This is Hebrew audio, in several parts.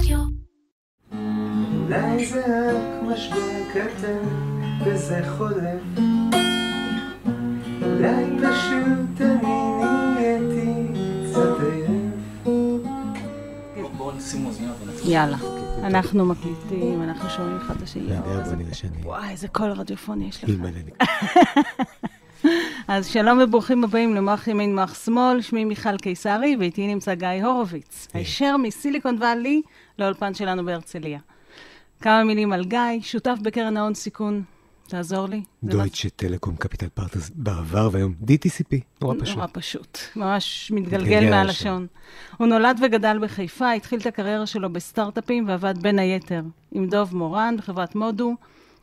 רדיו. אולי זה רק משבר קטן וזה חולף אולי פשוט אני נהייתי קצת עייף בואו נשים אוזניות ונתחיל. יאללה, אנחנו מקליטים, אנחנו שומעים אחד את השני. וואי, איזה קול רדיופוני יש לך. אז שלום וברוכים הבאים למוח ימין מוח שמאל, שמי מיכל קיסרי, ואיתי נמצא גיא הורוביץ, הישר מסיליקון וואלי לאולפן שלנו בהרצליה. כמה מילים על גיא, שותף בקרן ההון סיכון, תעזור לי. דויטשה טלקום קפיטל פרטס בעבר והיום DTCP, נורא פשוט. נורא פשוט, ממש מתגלגל מתגלגל מהלשון. הוא נולד וגדל בחיפה, התחיל את הקריירה שלו בסטארט-אפים ועבד בין היתר עם דוב מורן בחברת מודו,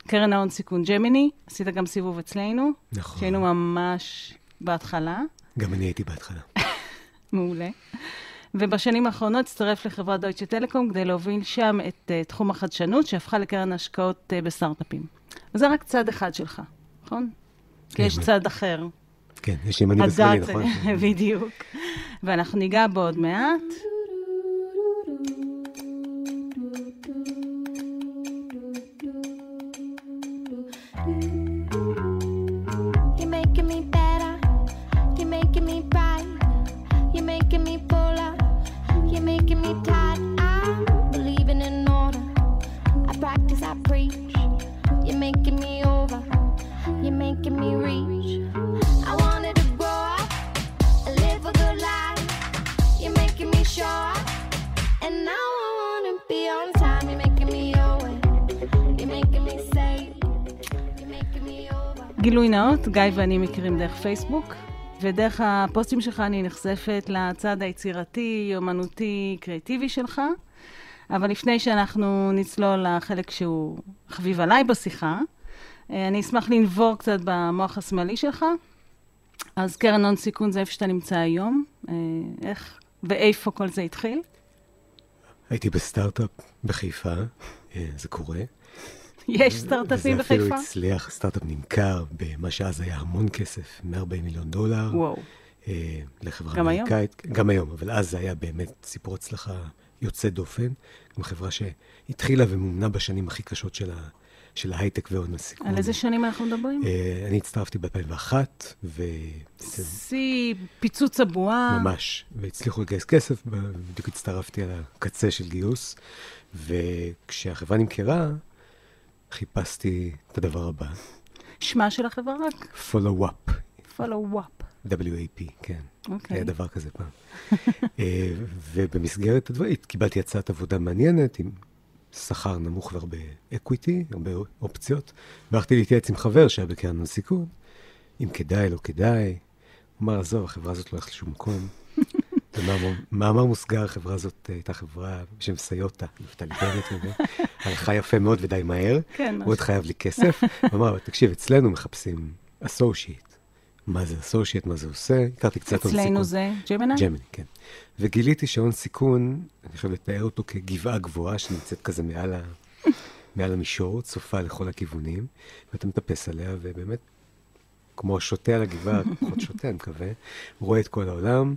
קרן ההון סיכון ג'מיני, עשית גם סיבוב אצלנו, נכון. שהיינו ממש בהתחלה, גם אני הייתי בהתחלה. מעולה. ובשנים האחרונות הצטרף לחברת דויטשה טלקום כדי להוביל שם את uh, תחום החדשנות, שהפכה לקרן השקעות uh, בסטארט-אפים. וזה רק צד אחד שלך, נכון? כי יש כן. צד אחר. כן, יש ימני ושמאלי, נכון? בדיוק. ואנחנו ניגע בו עוד מעט. גילוי נאות, גיא ואני מכירים דרך פייסבוק, ודרך הפוסטים שלך אני נחשפת לצד היצירתי, אומנותי, קריאטיבי שלך. אבל לפני שאנחנו נצלול לחלק שהוא חביב עליי בשיחה, אה, אני אשמח לנבור קצת במוח השמאלי שלך. אז קרן הון סיכון זה איפה שאתה נמצא היום. אה, איך ואיפה כל זה התחיל? הייתי בסטארט-אפ בחיפה, אה, זה קורה. יש סטארט-אפים וזה אפילו בחיפה? הצליח, סטארט-אפ נמכר במה שאז היה המון כסף, 140 מיליון דולר. וואו. אה, לחברה גם היום? אמריקאית. גם היום, אבל אז זה היה באמת סיפור הצלחה יוצא דופן. גם חברה שהתחילה ומומנה בשנים הכי קשות של, ה, של ההייטק והון הסיכון. על איזה שנים אנחנו מדברים? אה, אני הצטרפתי ב-2001, ו... שיא פיצוץ הבועה. ממש, והצליחו לגייס כסף, בדיוק הצטרפתי על הקצה של גיוס, וכשהחברה נמכרה, חיפשתי את הדבר הבא, שמה של החברה רק? follow-up, follow-up. WAP, כן. אוקיי. היה דבר כזה פעם. אה, ובמסגרת הדברים, קיבלתי הצעת עבודה מעניינת, עם שכר נמוך והרבה אקוויטי, הרבה אופציות. והלכתי להתייעץ עם חבר שהיה בקרן הסיכון, אם כדאי, לא כדאי. הוא אמר, עזוב, החברה הזאת לא הולכת לשום מקום. במאמר מאמר מוסגר, החברה הזאת הייתה חברה בשם סיוטה, נפתלי בנט. הלכה יפה מאוד ודי מהר. כן, הוא עוד חייב לי כסף. הוא אמר, תקשיב, אצלנו מחפשים אסושייט. מה זה אסושייט, מה זה עושה? הכרתי קצת הון סיכון. אצלנו זה ג'מיני? ג'מיני, כן. וגיליתי שהון סיכון, אני חושב לתאר אותו כגבעה גבוהה שנמצאת כזה מעל, ה... מעל המישור, צופה לכל הכיוונים, ואתה מטפס עליה, ובאמת, כמו שותה על הגבעה, פחות שותה, אני מקווה, רואה את כל העולם,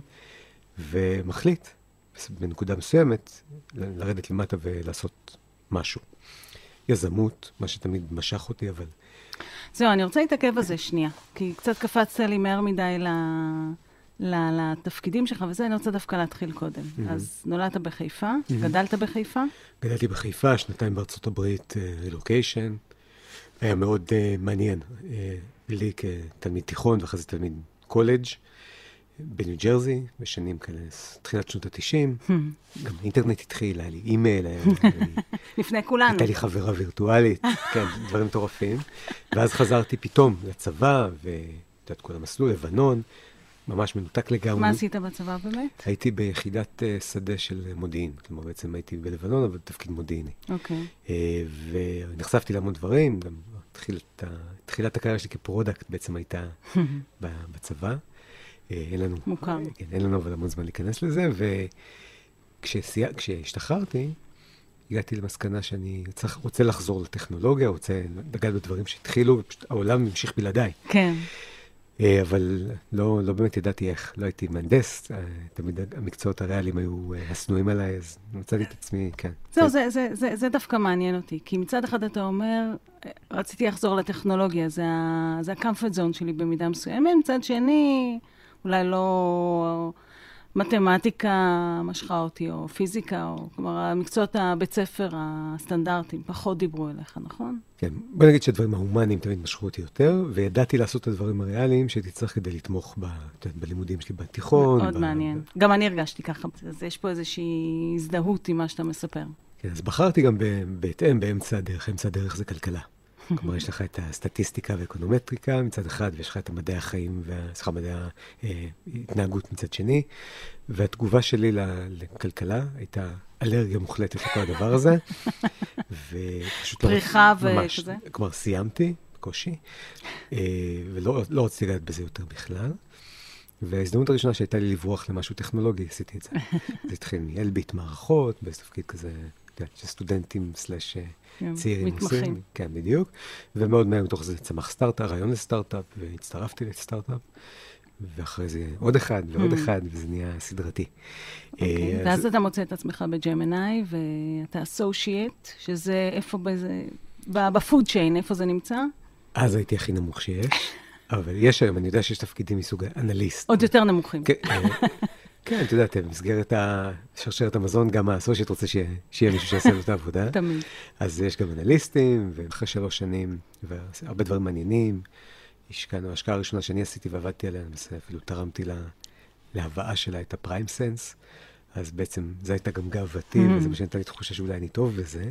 ומחליט בנקודה מסוימת לרדת למטה ולעשות משהו. יזמות, מה שתמיד משך אותי, אבל זהו, אני רוצה להתעכב על זה שנייה, כי קצת קפצת לי מהר מדי ל... ל... לתפקידים שלך, וזה אני רוצה דווקא להתחיל קודם. אז נולדת בחיפה, גדלת בחיפה, גדלתי בחיפה, שנתיים בארצות הברית, רילוקיישן. היה מאוד uh, מעניין uh, לי כתלמיד תיכון ואחרי זה תלמיד קולג' בניו ג'רזי, בשנים כאלה, תחילת שנות ה-90. גם האינטרנט התחיל, היה לי אימייל, לפני כולנו. הייתה לי חברה וירטואלית, כן, דברים מטורפים. ואז חזרתי פתאום לצבא, ואת יודעת, כל המסלול, לבנון, ממש מנותק לגמרי. מה עשית בצבא באמת? הייתי ביחידת uh, שדה של מודיעין, כלומר בעצם הייתי בלבנון, אבל בתפקיד מודיעיני. אוקיי. Uh, ונחשפתי להמון דברים, גם תחילת, הקריירה שלי כ product בעצם הייתה בצבא. Uh, אין לנו, מוכר. כן, אין לנו אבל המון זמן להיכנס לזה, וכשהשתחררתי, הגעתי למסקנה שאני צריך, רוצה לחזור לטכנולוגיה, רוצה לגעת בדברים שהתחילו, ופשוט העולם המשיך בלעדיי. כן. אה, אבל לא, לא באמת ידעתי איך, לא הייתי מהנדס, אה, תמיד המקצועות הריאליים היו אה, השנואים עליי, אז מצאתי את עצמי, כן. זהו, זה, זה, זה, זה דווקא מעניין אותי, כי מצד אחד אתה אומר, רציתי לחזור לטכנולוגיה, זה ה-comfort zone שלי במידה מסוימת, מצד שני, אולי לא מתמטיקה משכה אותי, או פיזיקה, או כלומר, המקצועות הבית ספר הסטנדרטיים פחות דיברו אליך, נכון? כן, בוא נגיד שהדברים ההומניים תמיד משכו אותי יותר, וידעתי לעשות את הדברים הריאליים שהייתי צריך כדי לתמוך ב, בלימודים שלי בתיכון. מאוד ב- מעניין. גם אני הרגשתי ככה, אז יש פה איזושהי הזדהות עם מה שאתה מספר. כן, אז בחרתי גם ב- בהתאם באמצע הדרך, אמצע הדרך זה כלכלה. כלומר, יש לך את הסטטיסטיקה ואקונומטריקה מצד אחד, ויש לך את המדעי החיים, סליחה, מדעי ההתנהגות מצד שני, והתגובה שלי לכלכלה הייתה אלרגיה מוחלטת לכל הדבר הזה, ופשוט לא... פריחה. וכזה? כלומר, סיימתי, בקושי, אה, ולא לא רציתי לגעת בזה יותר בכלל. וההזדמנות הראשונה שהייתה לי לברוח למשהו טכנולוגי, עשיתי את זה. זה התחיל מאלביט מערכות, באיזה תפקיד כזה, שסטודנטים סלאש אה, כן, צעירים מתמחים. עושים. כן, בדיוק. ומאוד מהר מתוך זה צמח סטארט-אפ, רעיון לסטארט-אפ, והצטרפתי לסטארט-אפ, ואחרי זה עוד אחד ועוד אחד, וזה נהיה סדרתי. Mm. אוקיי, אה, ואז אתה מוצא את עצמך בג'מנאי, ואתה אסושייט, שזה איפה באיזה... בפוד צ'יין, איפה זה נמצא? אז הייתי הכי נמוך שיש, אבל יש היום, אני יודע שיש תפקידים מסוג אנליסט. עוד יותר נמוכים. כן, את יודעת, במסגרת שרשרת המזון, גם האסושיאט רוצה שיהיה שיהיה מישהו שיעשה לו את העבודה. תמיד. אז יש גם אנליסטים, ואחרי שלוש שנים, והרבה דברים מעניינים, השקענו, ההשקעה הראשונה שאני עשיתי ועבדתי עליה, למעשה אפילו תרמתי לה, להבאה שלה את הפריים סנס, אז בעצם זו הייתה גם גאוותי, Mm. וזה מה שנתן לי תחושה שאולי אני טוב בזה,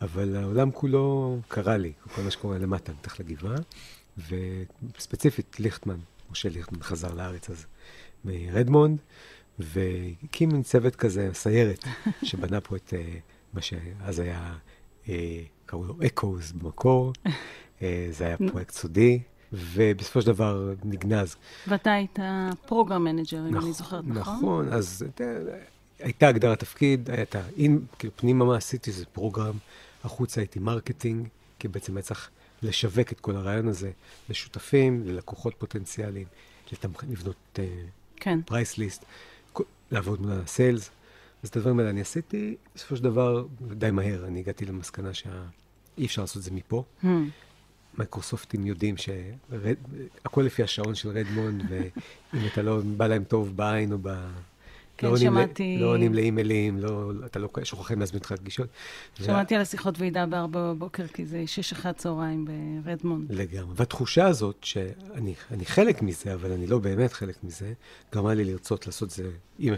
אבל העולם כולו קרה לי, כל מה שקורה למטה, מתחת לגבעה, וספציפית ליכטמן, משה ליכטמן חזר לארץ אז מרדמונד, והקים מין צוות כזה, סיירת, שבנה פה את אה, מה שאז היה, אה, קראו לו אקוז במקור, אה, זה היה פרויקט סודי, ובסופו של דבר נגנז. ואתה היית program manager, אם אני נכ- זוכרת, נכון? נכון, אז הייתה הגדרת תפקיד, הייתה, אין, כאילו פנימה מה עשיתי זה program, החוצה הייתי marketing, כי בעצם היה צריך לשווק את כל הרעיון הזה לשותפים, ללקוחות פוטנציאליים, לתמכ... לבנות כן. price list, לעבוד מול ה sales. אז את הדברים האלה אני עשיתי, בסופו של דבר, די מהר, אני הגעתי למסקנה שאי אפשר לעשות את זה מפה. Hmm. מייקרוסופטים יודעים שהכל לפי השעון של רדמונד, ואם אתה לא בא להם טוב בעין או ב... כן, לא שמעתי- לא עונים לאימיילים, לא, אתה לא, שוכחים להזמין אותך לפגישות. שמעתי על השיחות ועידה בארבע בבוקר, כי זה שש אחרי הצהריים ברדמונד. לגמרי. והתחושה הזאת, שאני אני חלק מזה, אבל אני לא באמת חלק מזה, גרמה לי לרצות לעשות זה, אם,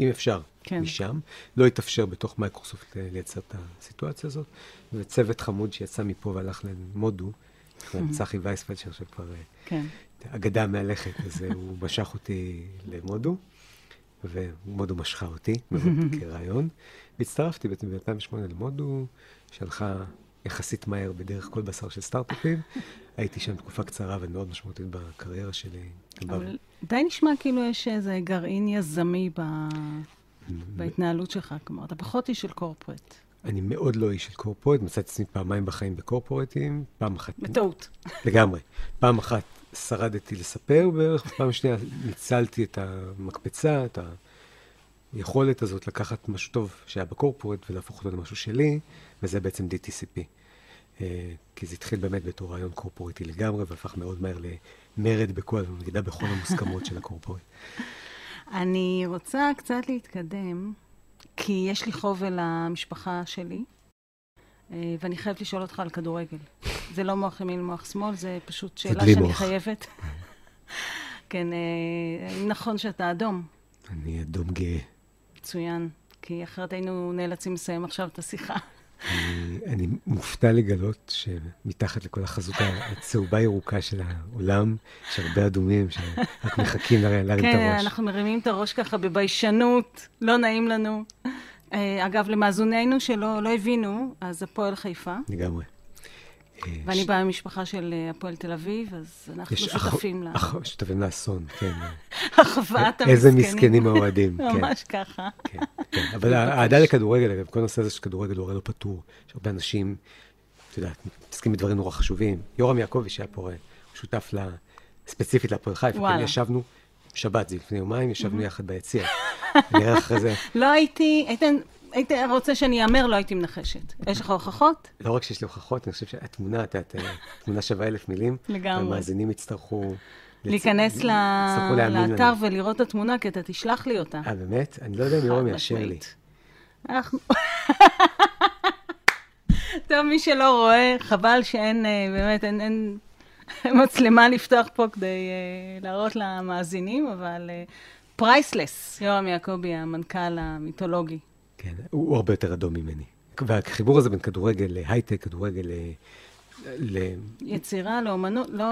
אם אפשר, כן. משם. לא התאפשר בתוך מייקרוסופט לייצר את הסיטואציה הזאת, וצוות חמוד שיצא מפה והלך למודו, צחי וייספלד, חושב כבר אה, כן. אגדה מהלכת, אז אה, הוא משך אותי למודו, ומודו משכה אותי כרעיון. והצטרפתי בעצם ב-2008 למודו, שהלכה יחסית מהר בדרך כל בשר של סטארט-אפים. הייתי שם תקופה קצרה ומאוד משמעותית בקריירה שלי. אבל די נשמע כאילו יש איזה גרעין יזמי ב... בהתנהלות שלך. כלומר, אתה פחות איש של קורפרט. אני מאוד לא איש של קורפורט, מצאתי עצמי פעמיים בחיים בקורפורטים, פעם אחת... בטעות. לגמרי. פעם אחת שרדתי לספר בערך, ופעם שנייה ניצלתי את המקפצה, את היכולת הזאת לקחת משהו טוב שהיה בקורפורט ולהפוך אותו למשהו שלי, וזה בעצם DTCP. אה, כי זה התחיל באמת בתור רעיון קורפורטי לגמרי, והפך מאוד מהר למרד בכל, מדידה בכל המוסכמות של הקורפורט. אני רוצה קצת להתקדם, כי יש לי חוב אל המשפחה שלי, אה, ואני חייבת לשאול אותך על כדורגל. זה לא מוח ימין מוח שמאל, זה פשוט שאלה שאני מוח. חייבת. כן, אה, האם נכון שאתה אדום? אני אדום גאה. מצוין, כי אחרת היינו נאלצים לסיים עכשיו את השיחה. אני, אני מופתע לגלות שמתחת לכל החזות הצהובה ירוקה של העולם, יש הרבה אדומים שרק מחכים לה- להרים את כן, הראש. אנחנו מרימים את הראש ככה בביישנות, לא נעים לנו. אה, אגב, למאזוננו שלא לא הבינו, אז הפועל חיפה, לגמרי. אה, ואני באה ממשפחה של אה, הפועל תל אביב, אז אנחנו שותפים לה. אח- שותפים לאסון, כן. החוואת המסכנים. איזה מסכנים האוהדים, כן. ממש ככה. כן, כן. אבל האהדה לכדורגל, אגב, כל הנושא הזה של כדורגל הוא הרי לא פתור. יש הרבה אנשים, את יודעת, מתעסקים בדברים נורא חשובים. יורם יעקבי, שהיה פה, שותף ספציפית להפועל חיפה. כן, ישבנו, שבת, זה לפני יומיים, ישבנו יחד ביציע. נראה אחרי זה, לא הייתי, היית, היית רוצה שאני אאמר, לא הייתי מנחשת. יש לך הוכחות? לא רק שיש לי הוכחות, אני חושב שהתמונה, את יודעת, אה, תמונה שווה אלף מילים. לגמרי. המאזינים יצטרכו... להיכנס לאתר. ולראות את התמונה, כי אתה תשלח לי אותה. אה, באמת? אני לא יודע אם יורם יאשר לי. אנחנו... טוב, מי שלא רואה, חבל שאין, אה, באמת, אין, אין מצלמה לפתוח פה כדי אה, להראות למאזינים, אבל priceless, יורם יעקבי, המנכ"ל המיתולוגי. כן, הוא הרבה יותר אדום ממני. והחיבור הזה בין כדורגל להייטק, כדורגל ל... ל... יצירה לאומנות, לא...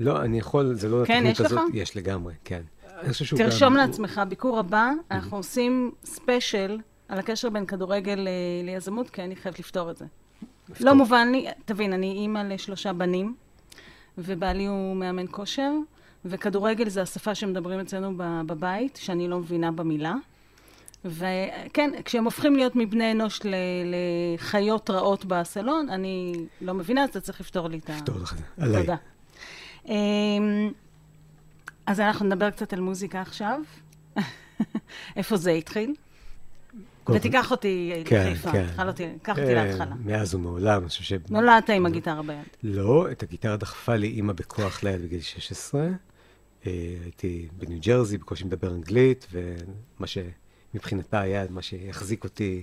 לא, אני יכול, זה לא כן, יש לך? הזאת, יש לגמרי, כן. אני חושב שהוא תרשום גם- לעצמך, ביקור הבא, אנחנו עושים special על הקשר בין כדורגל ל- ליזמות, כי אני חייבת לפתור את זה. לפתור. לא מובן לי, תבין, אני אימא לשלושה בנים, ובעלי הוא מאמן כושר, וכדורגל זה השפה שמדברים אצלנו בבית, שאני לא מבינה במילה. וכן, כשהם הופכים להיות מבני אנוש ל- לחיות רעות בסלון, אני לא מבינה, אז אתה צריך לפתור לי את ה... לפתור לך את זה, עליי. תודה. אמ, אז אנחנו נדבר קצת על מוזיקה עכשיו. איפה זה התחיל? ותיקח אותי כן, לחיפה, כן. תאכל אותי, קח אותי אה, להתחלה. מאז ומעולם, אני חושב ש... נולדת עם הגיטרה ביד. לא, את הגיטרה דחפה לי אימא בכוח ליד בגיל 16. אה, הייתי בניו ג'רזי, בקושי מדבר אנגלית, ומה שמבחינתה היה מה שהחזיק אותי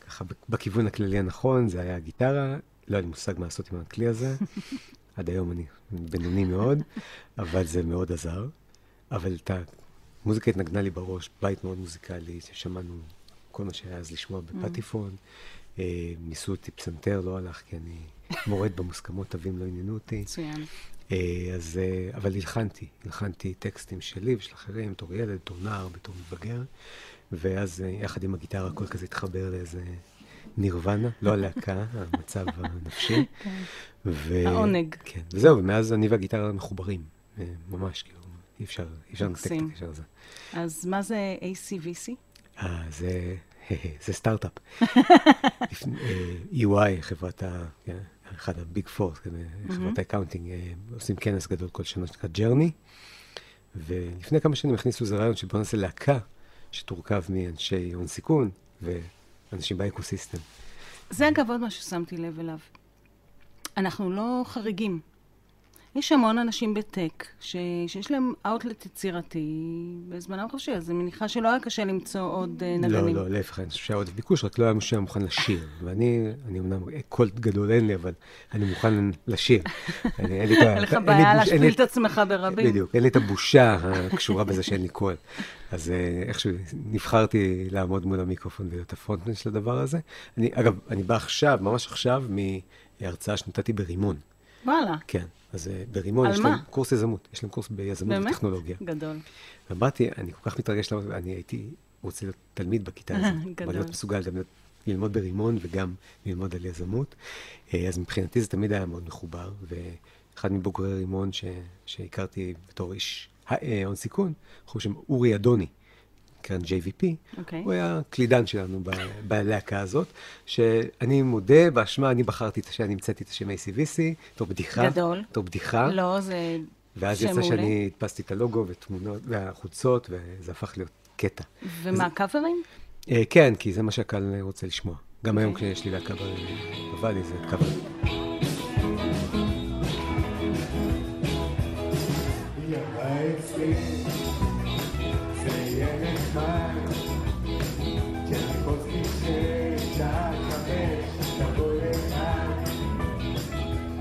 ככה בכיוון הכללי הנכון, זה היה הגיטרה. לא היה לי מושג מה לעשות עם הכלי הזה. עד היום אני בינוני מאוד, אבל זה מאוד עזר. אבל את המוזיקה התנגנה לי בראש, בית מאוד מוזיקלי, ששמענו כל מה שהיה אז לשמוע בפטיפון. אה, ניסו אותי פסנתר, לא הלך, כי אני מורד במוסכמות, תווים לא עניינו אותי. מצוין. אה, אז, אה, אבל הלחנתי, הלחנתי טקסטים שלי ושל אחרים, בתור ילד, בתור נער, בתור מתבגר, ואז אה, יחד עם הגיטרה הכל כזה התחבר לאיזה נירוונה, לא הלהקה, המצב הנפשי. ו... העונג. כן, וזהו, ומאז אני והגיטרה מחוברים, אה, ממש, כאילו, אי אפשר, אי אפשר לנתק את. הקשר הזה. אז מה זה ACVC? אה, זה, זה סטארט-אפ. אה, EY, חברת ה... כן, אחד ה Big Four, חברת ה accounting, עושים כנס גדול כל שנה שנקרא Journey, ולפני כמה שנים הכניסו איזה רעיון שבוא נעשה להקה שתורכב מאנשי הון סיכון ואנשים ב ecosystem. זה אגב עוד משהו ששמתי לב אליו. אנחנו לא חריגים. יש המון אנשים בטק ש... שיש להם אאוטלט יצירתי בזמנם חופשי, אז אני מניחה שלא היה קשה למצוא עוד אה, לא, נגנים. לא, להפך, אני חושב שהיה עודף ביקוש, רק לא היה מישהו שהיה מוכן לשיר. ואני, אני אמנם, קול גדול אין לי, אבל אני מוכן לשיר. אין לך בעיה להשפיל את עצמך ברבים. בדיוק, אין לי את הבושה הקשורה בזה שאין לי קול. אז אה, איכשהו נבחרתי לעמוד מול המיקרופון ולהיות ה frontman של הדבר הזה. אני, אגב, אני בא עכשיו, ממש עכשיו, מהרצאה שנתתי ברימון. וואלה, כן, אז אה, ברימון יש מה? להם קורס יזמות, יש להם קורס ביזמות באמת? וטכנולוגיה. גדול. ובאתי, אני כל כך מתרגש, אני הייתי רוצה להיות תלמיד בכיתה הזאת. גדול. אבל להיות מסוגל גם להיות- ללמוד ברימון וגם ללמוד על יזמות. אה, אז מבחינתי זה תמיד היה מאוד מחובר, ואחד מבוגרי רימון ש- שהכרתי בתור איש אה, הון סיכון, בחור בשם אורי אדוני, קרן JVP, אוקיי. הוא היה קלידן שלנו ב- בלהקה הזאת, שאני מודה באשמה, אני בחרתי את השם, אני המצאתי את השם ACVC, בתור בדיחה. גדול. בתור בדיחה. לא, זה ואז שם יצא מעולה. שאני הדפסתי את הלוגו ותמונות והחולצות, וזה הפך להיות קטע. ומה, קאברים? אה, כן, כי זה מה שהקהל רוצה לשמוע. גם היום אוקיי. כשיש לי להקה בוואלי זה קאבר. לכאן.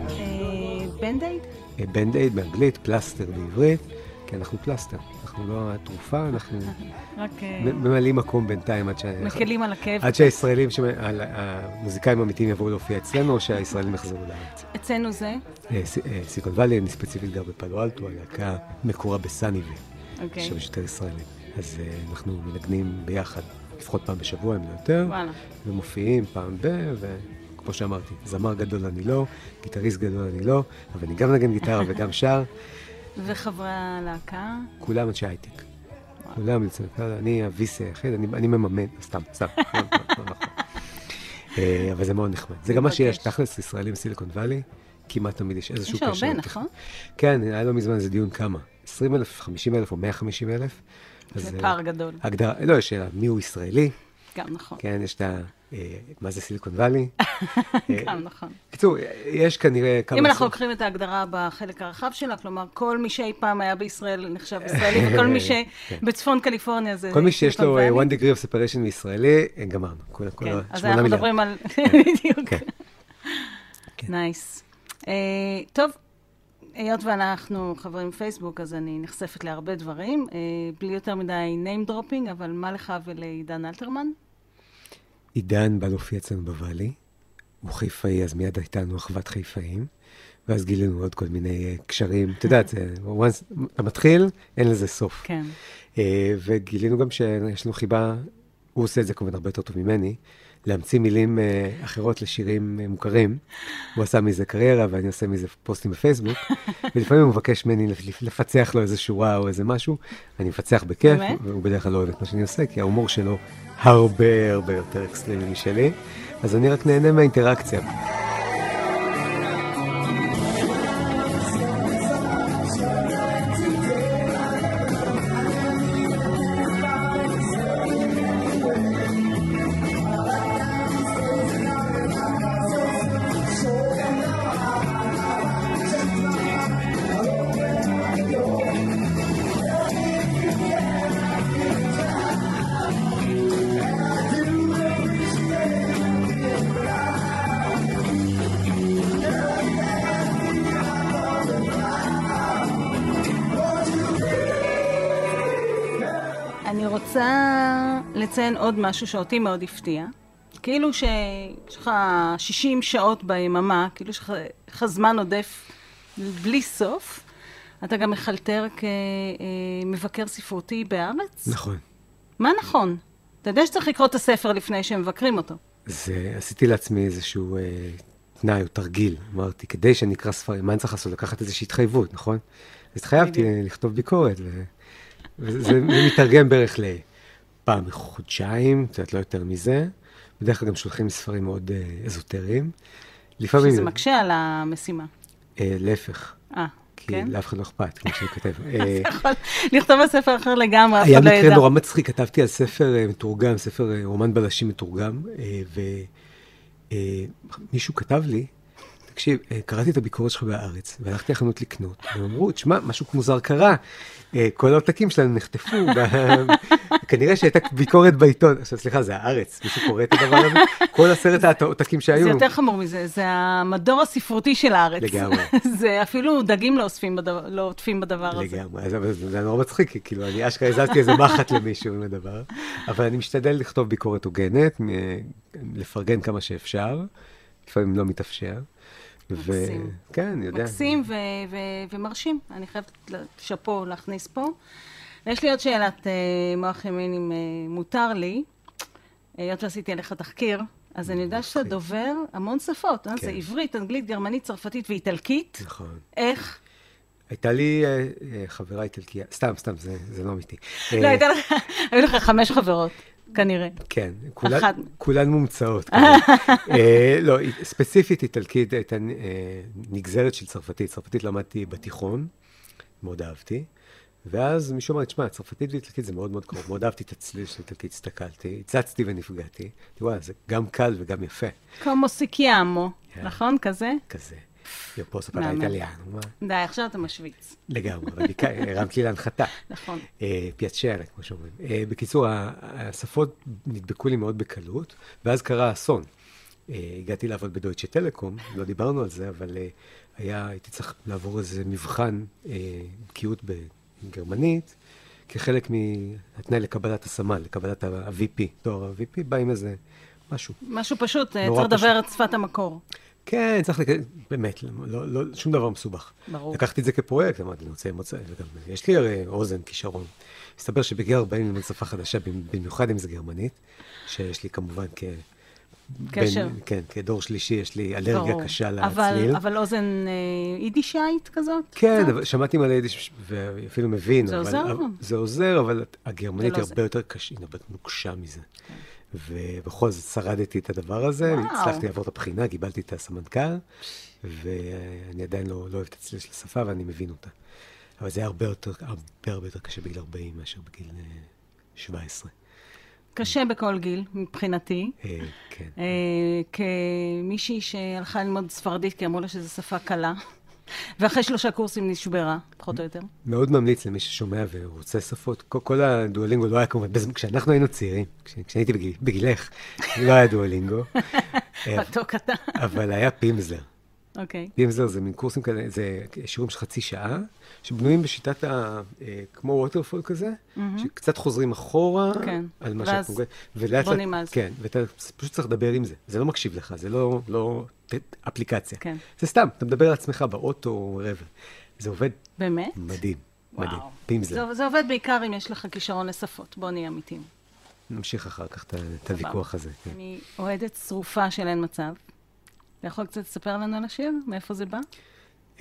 אה, Band-Aid? אה, באנגלית, פלסטר בעברית, כי אנחנו פלסטר. אנחנו לא התרופה, אנחנו רק אה, ממלאים מקום בינתיים עד שה- מקלים על הכאב. עד שהישראלים, המוזיקאים האמיתיים יבואו להופיע אצלנו, או שהישראלים יחזרו לארץ. אצלנו זה? ס- סיליקון וואלי, אני ספציפית גר בפאלו אלטו, הלהקה מקורה בסאניוויל. אוקיי. שם יש יותר ישראלים. אז אנחנו מנגנים ביחד, לפחות פעם בשבוע, אם לא יותר, וואלה. ומופיעים פעם ב... וכמו שאמרתי, זמר גדול אני לא, גיטריסט גדול אני לא, אבל אני גם מנגן גיטרה וגם שר, וחברי הלהקה? כולם אנשי הייטק. כולם יוצאים, אני ה-VC היחיד, אני, אני מממן, סתם, סתם, לא, לא, לא נכון. אה, אבל זה מאוד נחמד. זה גם מה שיש. תכלס, ישראלים בסיליקון וואלי, כמעט תמיד יש איזשהו יש קשר. הרבה, לתכנון. נכון? כן, היה לא מזמן איזה דיון כמה? 20 אלף, 50 אלף או 150 אלף? זה פער גדול. הגדרה, לא, יש שאלה, מי הוא ישראלי? גם נכון. כן, יש את ה... אה, מה זה סיליקון וואלי? גם נכון. בקיצור, יש כנראה כמה... אם אנחנו לוקחים את ההגדרה בחלק הרחב שלה, כלומר, כל מי שאי פעם היה בישראל נחשב ישראלי, וכל מי שבצפון קליפורניה זה... כל מי שיש לו אה, ואלי. one degree of separation מישראלי, אה, גמרנו. כל כן, ה- אז שמונה אנחנו מיליארד. מדברים על... בדיוק. כן. כן. נייס. אה, טוב, היות ואנחנו חברים בפייסבוק, אז אני נחשפת להרבה דברים, אה, בלי יותר מדי name dropping, אבל מה לך ולעידן אלתרמן? עידן בא להופיע אצלנו בוואלי, הוא חיפאי, אז מיד הייתה לנו אחוות חיפאים, ואז גילינו עוד כל מיני אה, קשרים. את יודעת, זה- once אתה מתחיל, אין לזה סוף. כן. אה, וגילינו גם שיש לנו חיבה, הוא עושה את זה כמובן הרבה יותר טוב ממני, להמציא מילים אה, אחרות לשירים אה, מוכרים. הוא עשה מזה קריירה, ואני עושה מזה פוסטים בפייסבוק, ולפעמים הוא מבקש ממני לפ- לפצח לו איזה שורה או איזה משהו, אני מפצח בכיף? והוא בדרך כלל לא אוהב את מה שאני עושה, כי ההומור שלו הרבה הרבה יותר אקסטרימי משלי, אז אני רק נהנה מהאינטראקציה. אני רוצה לציין עוד משהו שאותי מאוד הפתיע. כאילו שיש לך 60 שעות ביממה, כאילו יש לך- זמן עודף בלי סוף. אתה גם מחלטר כמבקר ספרותי בארץ? נכון. מה נכון? אתה יודע שצריך לקרוא את הספר לפני שמבקרים אותו. זה, עשיתי לעצמי איזשהו אה, תנאי או תרגיל. אמרתי, כדי שאני אקרא ספרים, מה אני צריך לעשות? לקחת איזושהי התחייבות, נכון? אז התחייבתי. לכתוב ביקורת, ו... וזה זה מתרגם בערך לפעם בחודשיים, יודעת, לא יותר מזה. בדרך כלל גם שולחים ספרים מאוד אה, אזוטריים. לפעמים... שזה מקשה על המשימה. אה, להפך, אה, כי כן? לאף אחד לא אכפת, כמו שאני כותב. אה, אתה יכול לכתוב על ספר אחר לגמרי, אף היה אחד לא מקרה ידע. נורא מצחיק, כתבתי על ספר אה, מתורגם, ספר אה, רומן בלשים מתורגם, ומישהו כתב לי, תקשיב, אה, קראתי את הביקורת שלך בהארץ, והלכתי לחנות לקנות, והם אמרו, תשמע, משהו מוזר קרה, אה, כל העותקים שלנו נחטפו, כנראה שהייתה ביקורת בעיתון, עכשיו סליחה, זה הארץ, מישהו קורא את הדבר הזה? כל עשרת העותקים שהיו. זה יותר חמור מזה, זה המדור הספרותי של הארץ. לגמרי. זה אפילו דגים לא לא עוטפים בדבר הזה. לגמרי, זה נורא מצחיק, כי כאילו, אני אשכרה הזזתי איזה מחט למישהו עם הדבר, אבל אני משתדל לכתוב ביקורת הוגנת, לפרגן כמה שאפשר, לפעמים לא מתאפשר. ו- מקסים. כן, אני יודע. מקסים ו- ו- ומרשים, אני חייבת שאפו להכניס פה. ויש לי עוד שאלת אה, מוח ימין, אם אה, מותר לי. היות ועשיתי עליך תחקיר, אז אני יודעת שאתה. דובר המון שפות, אה? זה כן. עברית, אנגלית, גרמנית, צרפתית ואיטלקית. נכון. איך? הייתה לי אה, אה, חברה איטלקיה, סתם, סתם, זה זה לא אמיתי. לא, אה, הייתה לך, היו לך חמש חברות, כנראה. כן, כולן- אחת. כולן מומצאות. אה, לא, ספציפית איטלקית הייתה אה, נגזרת של צרפתית. צרפתית למדתי בתיכון, מאוד אהבתי. ואז מישהו אמר, תשמע, צרפתית ואיטלקית זה מאוד מאוד קרוב. מאוד אהבתי את הצליל של איטלקית, הסתכלתי, הצצתי ונפגעתי. וואי, זה גם קל וגם יפה, כמו סיקיאמו. נכון? כזה? כזה. פוסו פרה מהמם. איטליאנו, מה? די, עכשיו אתה משוויץ. לגמרי, אבל בעיקר הרמת לי להנחתה. נכון. אה, פיאצ'רה, כמו שאומרים. אה, בקיצור, השפות נדבקו לי מאוד בקלות, ואז קרה אסון. אה, הגעתי לעבוד בדויטשה טלקום, לא דיברנו על זה, אבל היה, הייתי צריך לעבור איזה מבחן בקיאות בגרמנית, כחלק מהתנאי לקבלת הסמל, לקבלת ה-VP, תואר ה-VP, בא עם איזה משהו. משהו פשוט, צריך לדבר את שפת המקור. כן, צריך, לק... באמת, לא, לא, שום דבר מסובך. ברור. לקחתי את זה כפרויקט, אמרתי, אני רוצה מוצא, וגם יש לי הרי אוזן, כישרון. מסתבר שבגיל 40 ללמוד שפה חדשה, במיוחד אם זה גרמנית, שיש לי כמובן כ... קשר. בין, כן, כדור שלישי, יש לי אלרגיה ברור. קשה אבל, לצליל. אבל אוזן אה, יידישאית כזאת? כן, קצת? אבל שמעתי מלא יידיש, ואפילו מבין. זה אבל, עוזר? אבל, זה עוזר, אבל הגרמנית זה היא לא הרבה יותר קשה, היא הרבה יותר נוקשה מזה. ובכל זאת שרדתי את הדבר הזה, וואו. הצלחתי לעבור את הבחינה, קיבלתי את הסמנכ"ל, ואני עדיין לא, לא אוהב את הצליל של השפה ואני מבין אותה. אבל זה היה הרבה יותר, הרבה הרבה יותר קשה בגיל 40 מאשר בגיל אה, 17. קשה בכל גיל, מבחינתי. אה, כן. אה, כמישהי שהלכה ללמוד ספרדית, כי אמרו לה שזו שפה קלה, ואחרי שלושה קורסים נשברה, פחות או יותר. מאוד ממליץ למי ששומע ורוצה שפות. כל, כל הדואלינגו לא היה כמובן, כשאנחנו היינו צעירים, כש, כשהייתי בגיל, בגילך, לא היה דואלינגו, מתוק אתה. אבל היה פימזלר. אוקיי. פימזלר זה מין קורסים כאלה, זה שיעורים של חצי שעה, שבנויים בשיטת ה... אה, כמו waterfall כזה, שקצת חוזרים אחורה, כן. על מה שהתמוגנת, ולאט בונים על זה. כן, ואתה פשוט צריך לדבר עם זה, זה לא מקשיב לך, זה לא, לא אפליקציה. כן. זה סתם, אתה מדבר על עצמך באוטו אורבע. זה עובד באמת? מדהים, מדהים. וואו. פימזלר. זה, זה עובד בעיקר אם יש לך כישרון לשפות, בוא נהיה אמיתיים. נמשיך אחר כך את הוויכוח הזה. כן. אני אוהדת שרופה של אין מצב. אתה יכול קצת לספר לנו על השיר? מאיפה זה בא?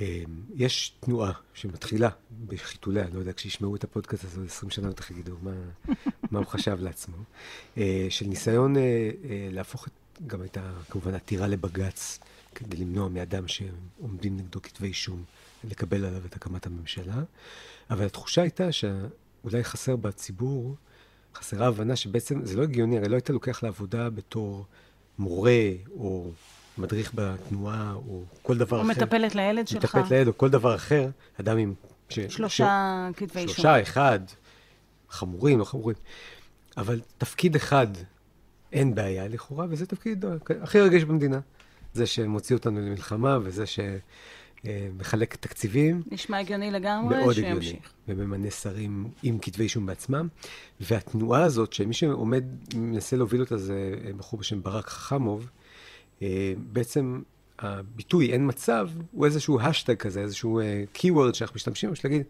אה, יש תנועה שמתחילה בחיתוליה, לא יודע, כשישמעו את הפודקאסט הזה עוד 20 שנה, בטח יגידו מה, מה הוא חשב לעצמו, אה, של ניסיון אה, אה, להפוך את, גם את, ה- כמובן, עתירה לבג"ץ, כדי למנוע מאדם שעומדים נגדו כתבי אישום, לקבל עליו את הקמת הממשלה. אבל התחושה הייתה שאולי חסר בציבור, חסרה הבנה שבעצם זה לא הגיוני, הרי לא היית לוקח לעבודה בתור מורה או מדריך בתנועה או כל דבר או אחר. מטפלת לילד שלך. מטפלת לילד או כל דבר אחר, אדם עם... ש... שלושה כתבי אישום. שלושה, אחד, חמורים, לא חמורים. אבל תפקיד אחד אין בעיה לכאורה, וזה תפקיד הכי רגיש במדינה. זה שמוציא אותנו למלחמה, וזה שמחלק תקציבים. נשמע הגיוני לגמרי, מאוד הגיוני. שימשיך. וממנה שרים עם כתבי אישום בעצמם. והתנועה הזאת, שמי שעומד, מנסה להוביל אותה, זה בחור בשם ברק חכמוב, אה, בעצם הביטוי אין מצב, הוא איזשהו השטג כזה, איזשהו keyword שאנחנו משתמשים בו, להגיד,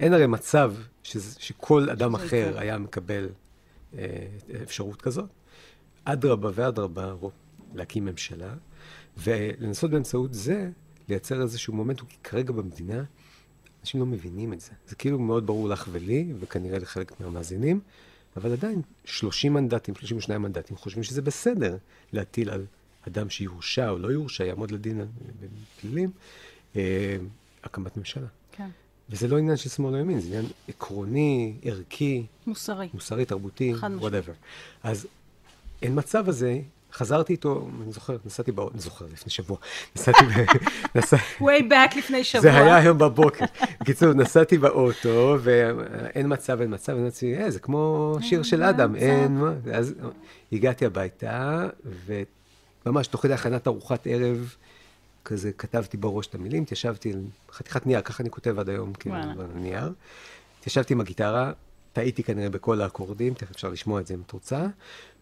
אין הרי מצב שזה, שכל אדם אחר. היה מקבל אה, אפשרות כזאת. אדרבה ואדרבה, להקים ממשלה, ולנסות באמצעות זה לייצר איזשהו מומנטום, כי כרגע במדינה אנשים לא מבינים את זה. זה כאילו מאוד ברור לך ולי, וכנראה לחלק מהמאזינים, אבל עדיין 30 מנדטים, 32 מנדטים, חושבים שזה בסדר להטיל על אדם שיורשע או לא יורשע, יעמוד לדין בפלילים, אה, הקמת ממשלה. כן. וזה לא עניין של שמאל או ימין, זה עניין עקרוני, ערכי, מוסרי. מוסרי, תרבותי, whatever. אז אין מצב הזה, חזרתי איתו, אני זוכר, נסעתי באוטו, אני זוכר, לפני שבוע, נסעתי, ב... נסע... way back לפני שבוע. זה היה היום בבוקר. בקיצור, נסעתי באוטו, ואין מצב, אין מצב, ואני אמרתי, אה, זה כמו שיר של אדם, אין מה. ואז הגעתי הביתה, וממש תוך כדי הכנת ארוחת ערב, כזה כתבתי בראש את המילים, התיישבתי על חתיכת נייר, ככה אני כותב עד היום, כאילו. על הנייר. התיישבתי עם הגיטרה, טעיתי כנראה בכל האקורדים, תכף אפשר לשמוע את זה אם את רוצה,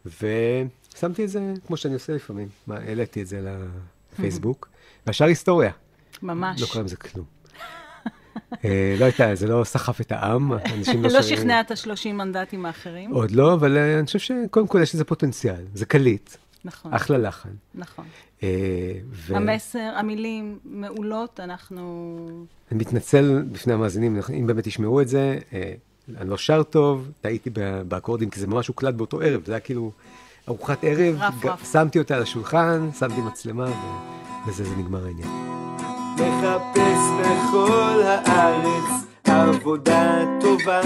ושמתי את זה כמו שאני עושה לפעמים. מה, העליתי את זה לפייסבוק, והשאר היסטוריה. ממש. לא קרה עם זה כלום. אה, לא הייתה, זה לא סחף את העם, אנשים לא לא שרים- שכנע את השלושים מנדטים האחרים. עוד לא, אבל אה, אני חושב שקודם כל יש לזה פוטנציאל. זה קליט, נכון, אחלה לחן. נכון. אה, ו- המסר, המילים מעולות, אנחנו... אני מתנצל בפני המאזינים, אם באמת ישמעו את זה, אה, אני לא שר טוב, טעיתי באקורדים, כי זה ממש הוקלט באותו ערב, זה היה כאילו ארוחת ערב, רף, ג- רף. שמתי אותה על השולחן, שמתי מצלמה, ו- בזה זה נגמר העניין. מחפש בכל הארץ עבודה טובה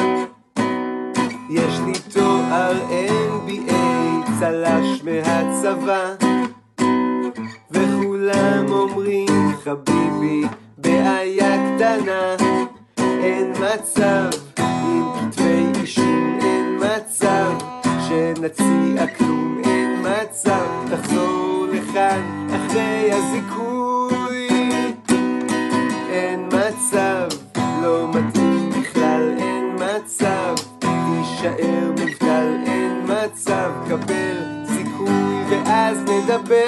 יש לי תואר NBA, צל"ש מהצבא וכולם אומרים חביבי, בעיה קטנה אין מצב עם כתבי אישום, אין מצב שנציע כלום, אין מצב. תחזור לכאן אחרי הזיכוי. אין מצב, לא מתאים בכלל, אין מצב, תישאר מובטל, אין מצב, קבל סיכוי ואז נדבר.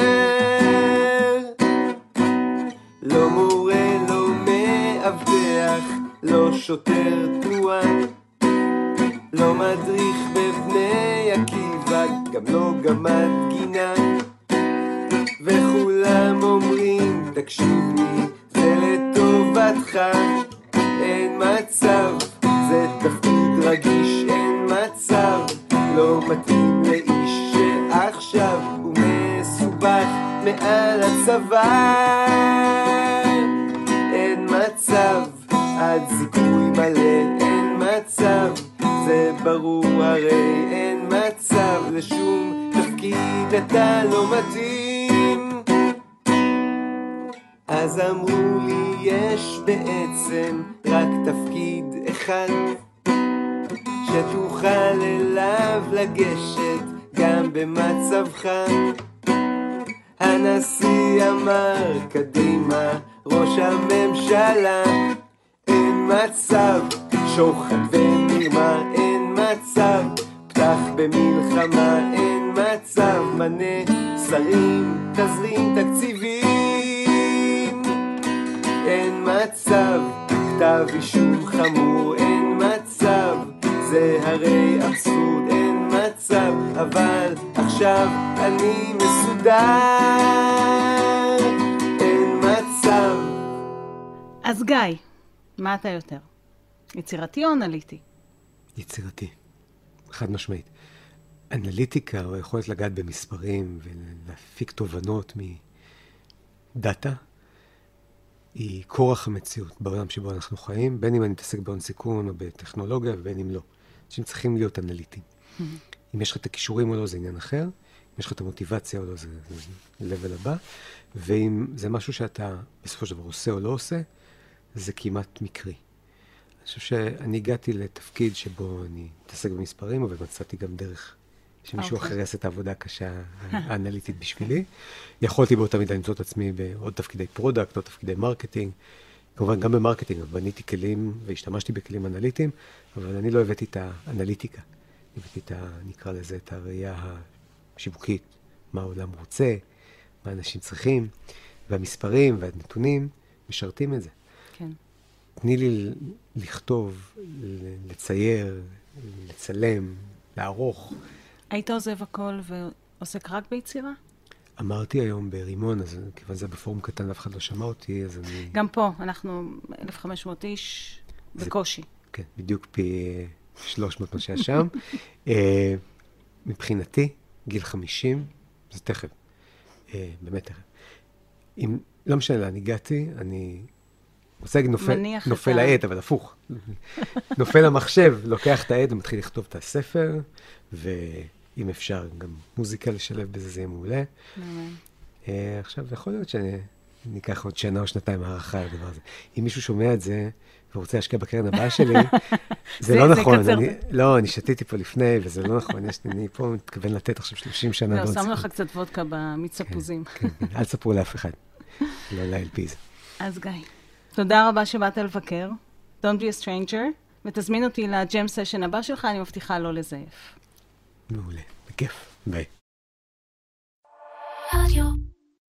לא מורה, לא מאבטח, לא שוטר תנועה, לא מדריך בבני עקיבא, גם לא גמד גינה. וכולם אומרים, תקשיב לי, זה לטובתך, אין מצב, זה תפקיד רגיש, אין מצב, לא מתאים מעל הצוואר. אין מצב, עד זיכוי מלא, אין מצב, זה ברור הרי, אין מצב לשום תפקיד אתה לא מתאים. אז אמרו לי יש בעצם רק תפקיד אחד שתוכל אליו לגשת גם במצבך. הנשיא אמר קדימה, ראש הממשלה, אין מצב, שוחד ומרמה, אין מצב, פתח במלחמה, אין מצב, מנה שרים, תזרים תקציבים. אין מצב, כתב אישום חמור, אין מצב, זה הרי אבסורד, אין מצב, אבל עכשיו אני מסודר, אין מצב. אז גיא, מה אתה יותר? יצירתי או אנליטי? יצירתי, חד משמעית. אנליטיקה, או היכולת לגעת במספרים ולהפיק תובנות מדאטה, היא כורח המציאות בעולם שבו אנחנו חיים, בין אם אני מתעסק בהון סיכון או בטכנולוגיה ובין אם לא. אנשים צריכים להיות אנליטיים. אם יש לך את הכישורים או לא, זה עניין אחר. אם יש לך את המוטיבציה או לא, זה, זה level הבא. ואם זה משהו שאתה בסופו של דבר עושה או לא עושה, זה כמעט מקרי. אני חושב שאני הגעתי לתפקיד שבו אני מתעסק במספרים, אבל מצאתי גם דרך שמישהו אוקיי. אחר יעשה את העבודה הקשה האנליטית בשבילי. יכולתי באותה מידה למצוא את עצמי בעוד תפקידי product או תפקידי marketing. כמובן, גם ב marketing, בניתי כלים והשתמשתי בכלים אנליטיים, אבל אני לא הבאתי את האנליטיקה. הבאתי את ה... נקרא לזה, את הראייה השיווקית, מה העולם רוצה, מה אנשים צריכים, והמספרים והנתונים משרתים את זה. כן. תני לי לכתוב, לצייר, לצלם, לערוך. היית עוזב הכל ועוסק רק ביצירה? אמרתי היום ברימון, אז כיוון שזה בפורום קטן ואף אחד לא שמע אותי, אז אני... גם פה, אנחנו 1,500 איש זה- בקושי. כן, בדיוק פי 300 מה שהיה שם. אה, מבחינתי, גיל 50, זה תכף. אה, באמת תכף. אם, לא משנה לאן הגעתי, אני רוצה להגיד נופל, נופל העט, אבל הפוך. נופל המחשב, לוקח את העט ומתחיל לכתוב את הספר, ואם אפשר גם מוזיקה לשלב בזה, זה יהיה מעולה. אה, עכשיו, יכול להיות שאני אקח עוד שנה או שנתיים הערכה על הדבר הזה. אם מישהו שומע את זה ורוצה להשקיע בקרן הבאה שלי, זה זה- לא זה נכון. אני, לא, אני שתיתי פה לפני, וזה לא נכון. יש, לי- אני פה מתכוון לתת עכשיו 30 שנה. בעוד שמנו. לך קצת וודקה במיץ תפוזים. כן, כן, אל תספרו לאף אחד. לא ל-LPs. אז גיא, תודה רבה שבאת לבקר. Don't be a stranger, ותזמין אותי לג'ם סשן הבא שלך, אני מבטיחה לא לזייף. מעולה, בכיף. ביי.